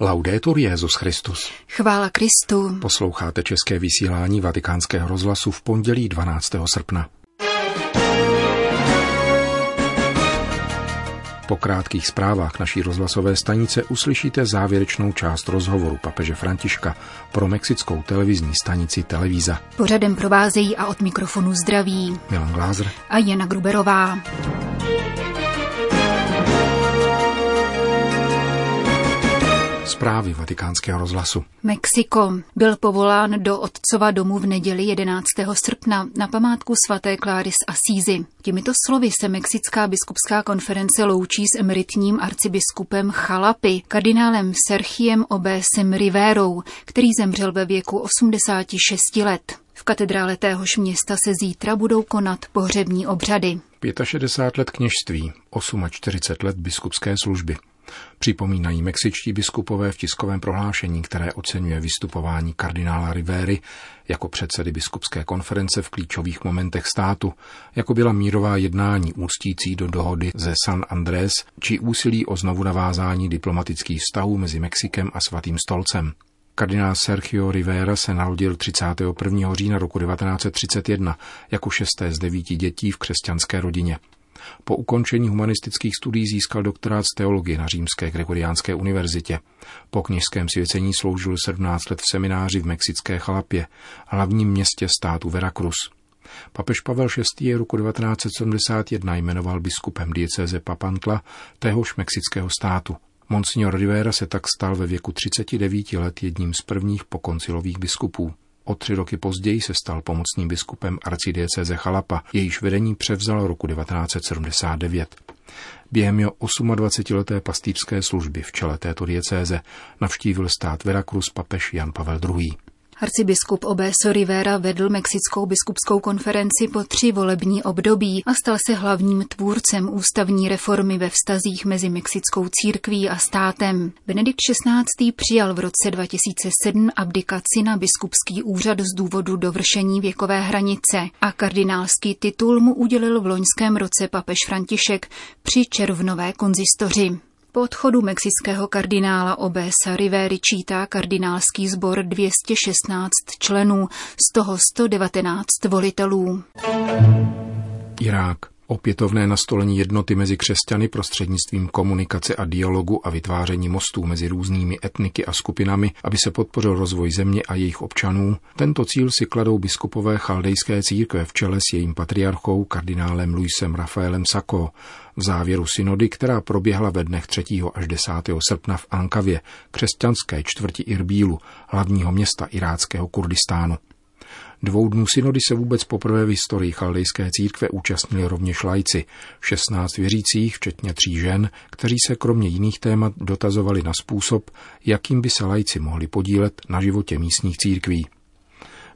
Laudetur Jezus Christus. Chvála Kristu. Posloucháte české vysílání Vatikánského rozhlasu v pondělí 12. srpna. Po krátkých zprávách naší rozhlasové stanice uslyšíte závěrečnou část rozhovoru papeže Františka pro mexickou televizní stanici Televíza. Pořadem provázejí a od mikrofonu zdraví Milan Glázer a Jana Gruberová. Zprávy vatikánského rozhlasu. Mexiko byl povolán do otcova domu v neděli 11. srpna na památku svaté Kláry z Asízy. Těmito slovy se Mexická biskupská konference loučí s emeritním arcibiskupem Chalapy, kardinálem Serchiem Obésem Riverou, který zemřel ve věku 86 let. V katedrále téhož města se zítra budou konat pohřební obřady. 65 let kněžství, 48 let biskupské služby. Připomínají mexičtí biskupové v tiskovém prohlášení, které oceňuje vystupování kardinála Rivery jako předsedy biskupské konference v klíčových momentech státu, jako byla mírová jednání ústící do dohody ze San Andrés či úsilí o znovu navázání diplomatických vztahů mezi Mexikem a Svatým stolcem. Kardinál Sergio Rivera se narodil 31. října roku 1931 jako šesté z devíti dětí v křesťanské rodině. Po ukončení humanistických studií získal doktorát z teologie na Římské Gregoriánské univerzitě. Po kněžském svěcení sloužil 17 let v semináři v Mexické Chalapě, hlavním městě státu Veracruz. Papež Pavel VI. roku 1971 jmenoval biskupem diecéze Papantla téhož mexického státu. Monsignor Rivera se tak stal ve věku 39 let jedním z prvních pokoncilových biskupů. O tři roky později se stal pomocným biskupem arcidieceze Chalapa, jejíž vedení převzal roku 1979. Během jeho 28-leté pastýřské služby v čele této diecéze navštívil stát Veracruz papež Jan Pavel II. Arcibiskup Obeso Rivera vedl Mexickou biskupskou konferenci po tři volební období a stal se hlavním tvůrcem ústavní reformy ve vztazích mezi mexickou církví a státem. Benedikt XVI. přijal v roce 2007 abdikaci na biskupský úřad z důvodu dovršení věkové hranice a kardinálský titul mu udělil v loňském roce papež František při červnové konzistoři. Po odchodu mexického kardinála Obesa Rivery čítá kardinálský sbor 216 členů, z toho 119 volitelů. Irák. Opětovné nastolení jednoty mezi křesťany prostřednictvím komunikace a dialogu a vytváření mostů mezi různými etniky a skupinami, aby se podpořil rozvoj země a jejich občanů, tento cíl si kladou biskupové chaldejské církve v čele s jejím patriarchou kardinálem Luisem Rafaelem Sako v závěru synody, která proběhla ve dnech 3. až 10. srpna v Ankavě, křesťanské čtvrti Irbílu, hlavního města iráckého Kurdistánu. Dvou dnů synody se vůbec poprvé v historii chaldejské církve účastnili rovněž lajci, 16 věřících, včetně tří žen, kteří se kromě jiných témat dotazovali na způsob, jakým by se lajci mohli podílet na životě místních církví.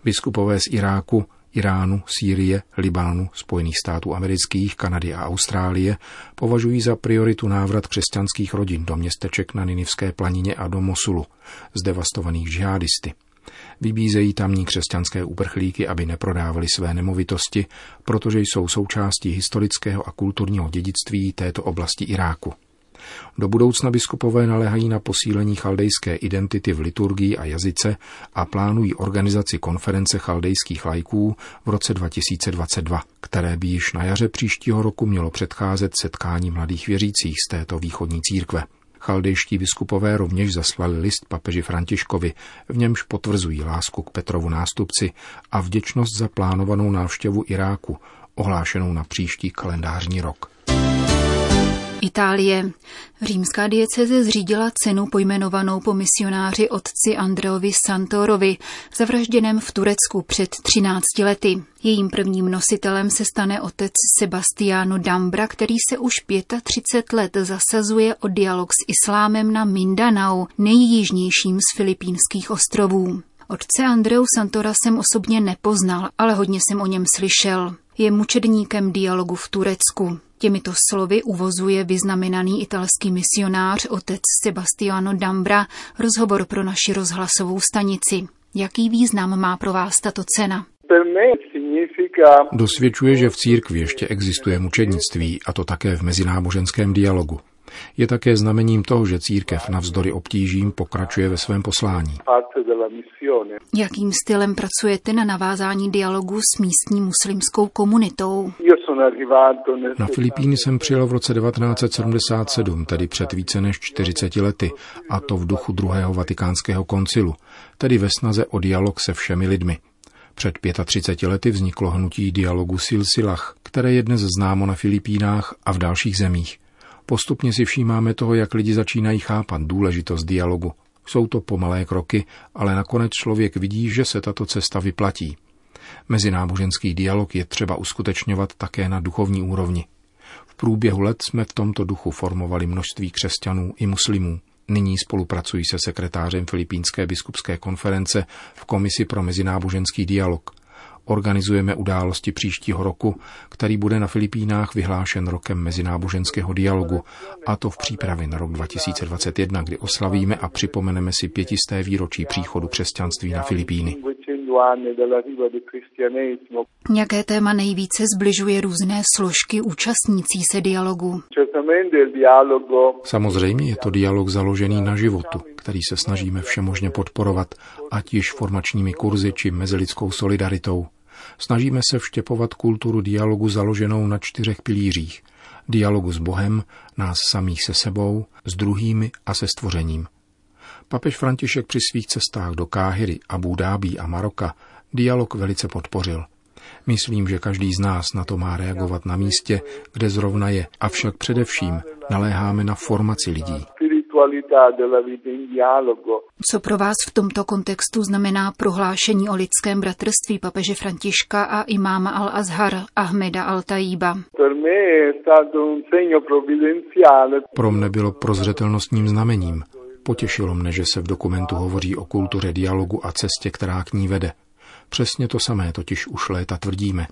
Biskupové z Iráku, Iránu, Sýrie, Libánu, Spojených států amerických, Kanady a Austrálie považují za prioritu návrat křesťanských rodin do městeček na Ninivské planině a do Mosulu, zdevastovaných džihadisty. Vybízejí tamní křesťanské uprchlíky, aby neprodávali své nemovitosti, protože jsou součástí historického a kulturního dědictví této oblasti Iráku. Do budoucna biskupové naléhají na posílení chaldejské identity v liturgii a jazyce a plánují organizaci konference chaldejských lajků v roce 2022, které by již na jaře příštího roku mělo předcházet setkání mladých věřících z této východní církve. Chaldejští biskupové rovněž zaslali list papeži Františkovi, v němž potvrzují lásku k Petrovu nástupci a vděčnost za plánovanou návštěvu Iráku, ohlášenou na příští kalendářní rok. Itálie. Římská dieceze zřídila cenu pojmenovanou po misionáři otci Andreovi Santorovi, zavražděném v Turecku před 13 lety. Jejím prvním nositelem se stane otec Sebastiano Dambra, který se už 35 let zasazuje o dialog s islámem na Mindanao, nejjižnějším z filipínských ostrovů. Otce Andreu Santora jsem osobně nepoznal, ale hodně jsem o něm slyšel. Je mučedníkem dialogu v Turecku. Těmito slovy uvozuje vyznamenaný italský misionář otec Sebastiano Dambra rozhovor pro naši rozhlasovou stanici. Jaký význam má pro vás tato cena? Dosvědčuje, že v církvi ještě existuje mučednictví, a to také v mezináboženském dialogu. Je také znamením toho, že církev navzdory obtížím pokračuje ve svém poslání. Jakým stylem pracujete na navázání dialogu s místní muslimskou komunitou? Na Filipíny jsem přijel v roce 1977, tedy před více než 40 lety, a to v duchu druhého vatikánského koncilu, tedy ve snaze o dialog se všemi lidmi. Před 35 lety vzniklo hnutí dialogu Silsilach, které je dnes známo na Filipínách a v dalších zemích. Postupně si všímáme toho, jak lidi začínají chápat důležitost dialogu. Jsou to pomalé kroky, ale nakonec člověk vidí, že se tato cesta vyplatí. Mezináboženský dialog je třeba uskutečňovat také na duchovní úrovni. V průběhu let jsme v tomto duchu formovali množství křesťanů i muslimů. Nyní spolupracují se sekretářem Filipínské biskupské konference v Komisi pro mezináboženský dialog – organizujeme události příštího roku, který bude na Filipínách vyhlášen rokem mezináboženského dialogu, a to v přípravě na rok 2021, kdy oslavíme a připomeneme si pětisté výročí příchodu křesťanství na Filipíny. Jaké téma nejvíce zbližuje různé složky účastnící se dialogu? Samozřejmě je to dialog založený na životu, který se snažíme všemožně podporovat, ať již formačními kurzy či mezilidskou solidaritou. Snažíme se vštěpovat kulturu dialogu založenou na čtyřech pilířích. Dialogu s Bohem, nás samých se sebou, s druhými a se stvořením. Papež František při svých cestách do Káhyry, Abu Dhabi a Maroka dialog velice podpořil. Myslím, že každý z nás na to má reagovat na místě, kde zrovna je, avšak především naléháme na formaci lidí. Co pro vás v tomto kontextu znamená prohlášení o lidském bratrství papeže Františka a imáma al-Azhar Ahmeda al-Tajíba? Pro mne bylo prozřetelnostním znamením. Potěšilo mne, že se v dokumentu hovoří o kultuře dialogu a cestě, která k ní vede. Přesně to samé totiž už léta tvrdíme.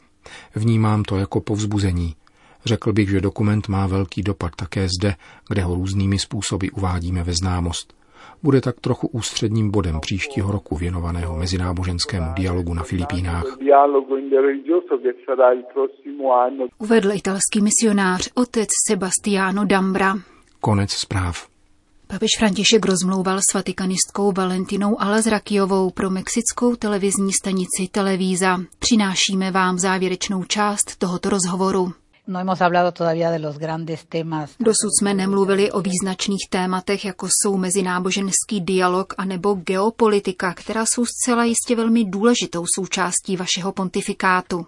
Vnímám to jako povzbuzení. Řekl bych, že dokument má velký dopad také zde, kde ho různými způsoby uvádíme ve známost. Bude tak trochu ústředním bodem příštího roku věnovaného mezináboženskému dialogu na Filipínách. Uvedl italský misionář otec Sebastiano Dambra. Konec zpráv. Papež František rozmlouval s vatikanistkou Valentinou Alazrakijovou pro mexickou televizní stanici Televíza. Přinášíme vám závěrečnou část tohoto rozhovoru. No Dosud jsme nemluvili o význačných tématech, jako jsou mezináboženský dialog a nebo geopolitika, která jsou zcela jistě velmi důležitou součástí vašeho pontifikátu.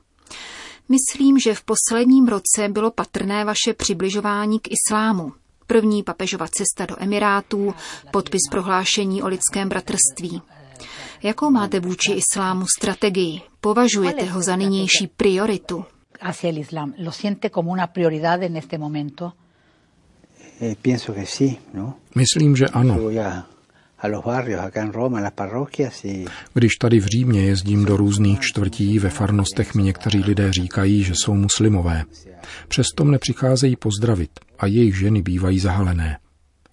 Myslím, že v posledním roce bylo patrné vaše přibližování k islámu. První papežova cesta do Emirátů, podpis prohlášení o lidském bratrství. Jakou máte vůči islámu strategii? Považujete ho za nynější prioritu? hacia el Islam. ¿Lo siente como una prioridad en este momento? Eh, ¿no? Myslím, že ano. Když tady v Římě jezdím do různých čtvrtí, ve farnostech mi někteří lidé říkají, že jsou muslimové. Přesto mne přicházejí pozdravit a jejich ženy bývají zahalené.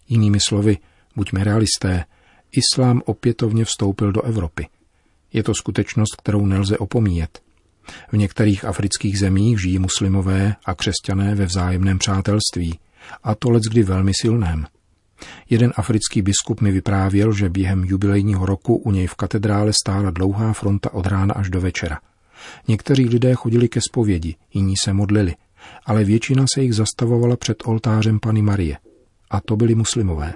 Jinými slovy, buďme realisté, islám opětovně vstoupil do Evropy. Je to skutečnost, kterou nelze opomíjet. V některých afrických zemích žijí muslimové a křesťané ve vzájemném přátelství, a to kdy velmi silném. Jeden africký biskup mi vyprávěl, že během jubilejního roku u něj v katedrále stála dlouhá fronta od rána až do večera. Někteří lidé chodili ke zpovědi, jiní se modlili, ale většina se jich zastavovala před oltářem Pany Marie. A to byli muslimové.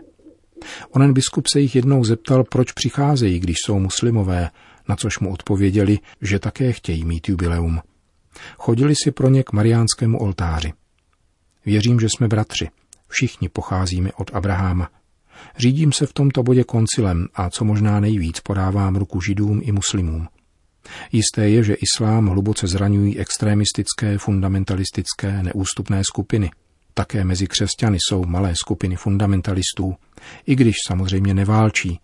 Onen biskup se jich jednou zeptal, proč přicházejí, když jsou muslimové, na což mu odpověděli, že také chtějí mít jubileum. Chodili si pro ně k mariánskému oltáři. Věřím, že jsme bratři. Všichni pocházíme od Abraháma. Řídím se v tomto bodě koncilem a co možná nejvíc podávám ruku židům i muslimům. Jisté je, že islám hluboce zraňují extremistické, fundamentalistické, neústupné skupiny. Také mezi křesťany jsou malé skupiny fundamentalistů, i když samozřejmě neválčí,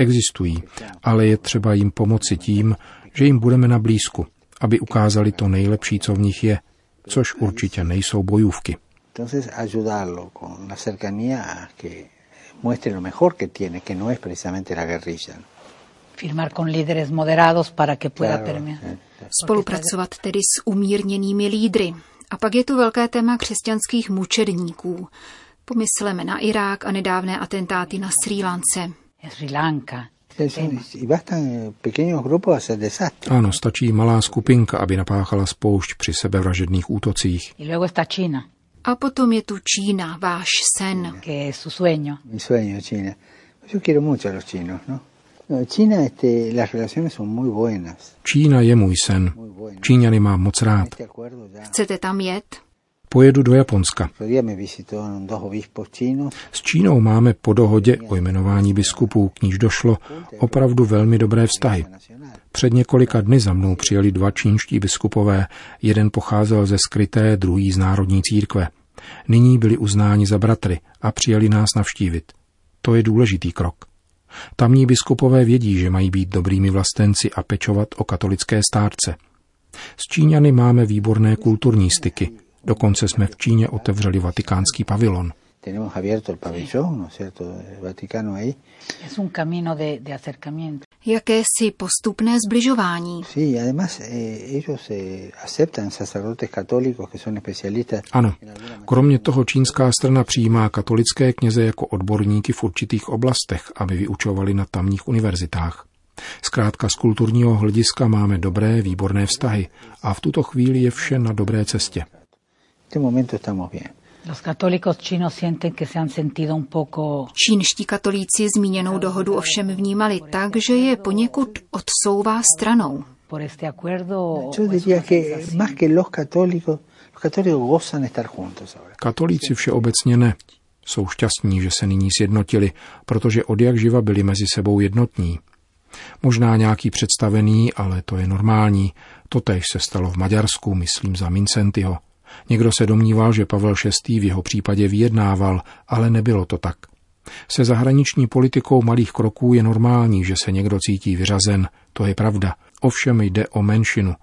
Existují, ale je třeba jim pomoci tím, že jim budeme na blízku, aby ukázali to nejlepší, co v nich je, což určitě nejsou bojůvky. Muestre lo mejor que tiene, que no es precisamente la guerrilla. Firmar con líderes moderados para que pueda terminar. Eh, Spolupracovat tedy s umírněnými lídry. A pak je tu velké téma křesťanských mučedníků. Pomysleme na Irák a nedávné atentáty na Sri Lance. Sri Lanka. Ano, stačí malá skupinka, aby napáchala spoušť při sebevražedných útocích. A potom je tu Čína, váš sen. que es su sueño. Mi sueño China. Yo quiero mucho a los chinos, ¿no? China, este, las relaciones son muy buenas. Čína je můj sen. Číňany mám moc rád. Chcete tam jet? Pojedu do Japonska. S Čínou máme po dohodě o jmenování biskupů, k níž došlo, opravdu velmi dobré vztahy. Před několika dny za mnou přijeli dva čínští biskupové, jeden pocházel ze skryté, druhý z národní církve. Nyní byli uznáni za bratry a přijeli nás navštívit. To je důležitý krok. Tamní biskupové vědí, že mají být dobrými vlastenci a pečovat o katolické stárce. S Číňany máme výborné kulturní styky. Dokonce jsme v Číně otevřeli vatikánský pavilon. Tenemos abierto el pabellón, ¿no. Jakési postupné zbližování. Sí, además eh, ellos eh, aceptan sacerdotes católicos que son especialistas. Ano, kromě toho čínská strana přijímá katolické kněze jako odborníky v určitých oblastech, aby vyučovali na tamních univerzitách. Zkrátka z kulturního hlediska máme dobré, výborné vztahy a v tuto chvíli je vše na dobré cestě. En este momento estamos bien. Los católicos chinos sienten que se han sentido un poco Čínští katolíci zmíněnou dohodu ovšem vnímali tak, že je poněkud odsouvá stranou. por este acuerdo. Yo diría que más que los católicos, los católicos gozan estar juntos ahora. Katolíci všeobecně ne. Jsou šťastní, že se nyní sjednotili, protože od jak živa byli mezi sebou jednotní. Možná nějaký představený, ale to je normální. Totež se stalo v Maďarsku, myslím za Mincentyho. Někdo se domníval, že Pavel VI. v jeho případě vyjednával, ale nebylo to tak. Se zahraniční politikou malých kroků je normální, že se někdo cítí vyřazen, to je pravda. Ovšem jde o menšinu.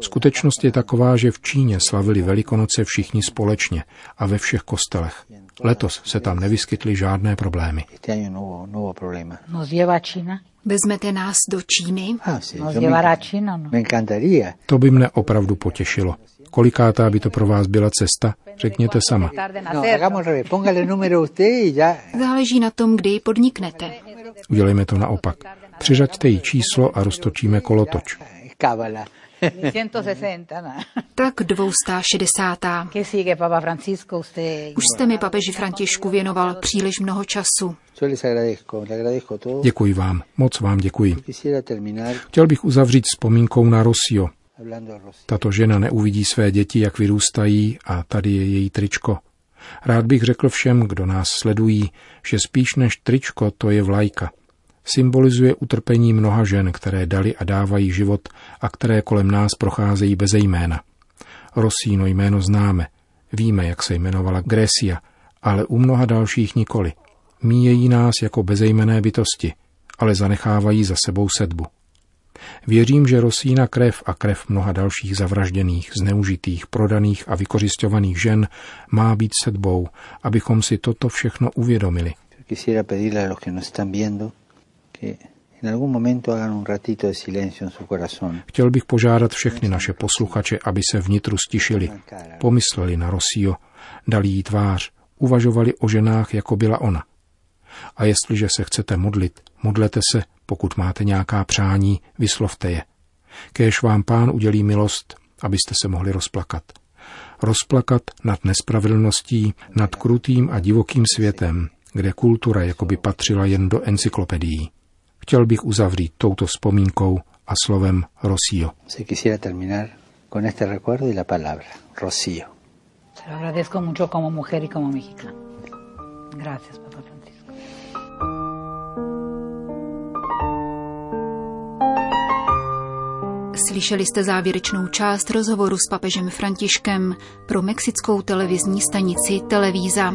Skutečnost je taková, že v Číně slavili Velikonoce všichni společně a ve všech kostelech. Letos se tam nevyskytly žádné problémy. No no. Vezmete nás do Číny? ¿no? encantaría. To by mne opravdu potěšilo. Kolikátá by to pro vás byla cesta, řekněte sama. No. Záleží na tom, kdy ji podniknete. Udělejme to naopak. Přiřaďte jí číslo a roztočíme kolotoč. Es cábala. 160, ¿no? Tak 260. ¿Qué sigue, Papa Francisco? Usted. Už jste mi, papeži Františku, věnoval příliš mnoho času. Děkuji vám, moc vám děkuji. Chtěl bych uzavřít vzpomínkou na Rosio. Tato žena neuvidí své děti, jak vyrůstají a tady je její tričko. Rád bych řekl všem, kdo nás sledují, že spíš než tričko to je vlajka. Symbolizuje utrpení mnoha žen, které dali a dávají život a které kolem nás procházejí beze jména. Rosíno jméno známe. Víme, jak se jmenovala Grécia, ale u mnoha dalších nikoli. Míjejí nás jako bezejmené bytosti, ale zanechávají za sebou sedbu. Věřím, že Rosína krev a krev mnoha dalších zavražděných, zneužitých, prodaných a vykořišťovaných žen má být sedbou, abychom si toto všechno uvědomili. Quisiera pedirle a los que nos están viendo que. Chtěl bych požádat všechny naše posluchače, aby se vnitru stišili, pomysleli na Rosio, dali jí tvář, uvažovali o ženách, jako byla ona. A jestliže se chcete modlit, modlete se, pokud máte nějaká přání, vyslovte je. Kéž vám pán udělí milost, abyste se mohli rozplakat. Rozplakat nad nespravedlností, nad krutým a divokým světem, kde kultura jakoby patřila jen do encyklopedií. Chtěl bych uzavřít touto vzpomínkou a slovem Rosio. Se quisiera terminar con este recuerdo y la palabra, Rocío. Se lo agradezco mucho como mujer y como mexicana. Gracias, Papa Francisco. Slyšeli jste závěrečnou část rozhovoru s papežem Františkem pro mexickou televizní stanici Televíza.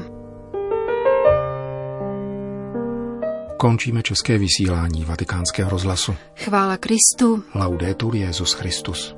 Končíme české vysílání vatikánského rozhlasu. Chvála Kristu. Laudetur Jezus Christus.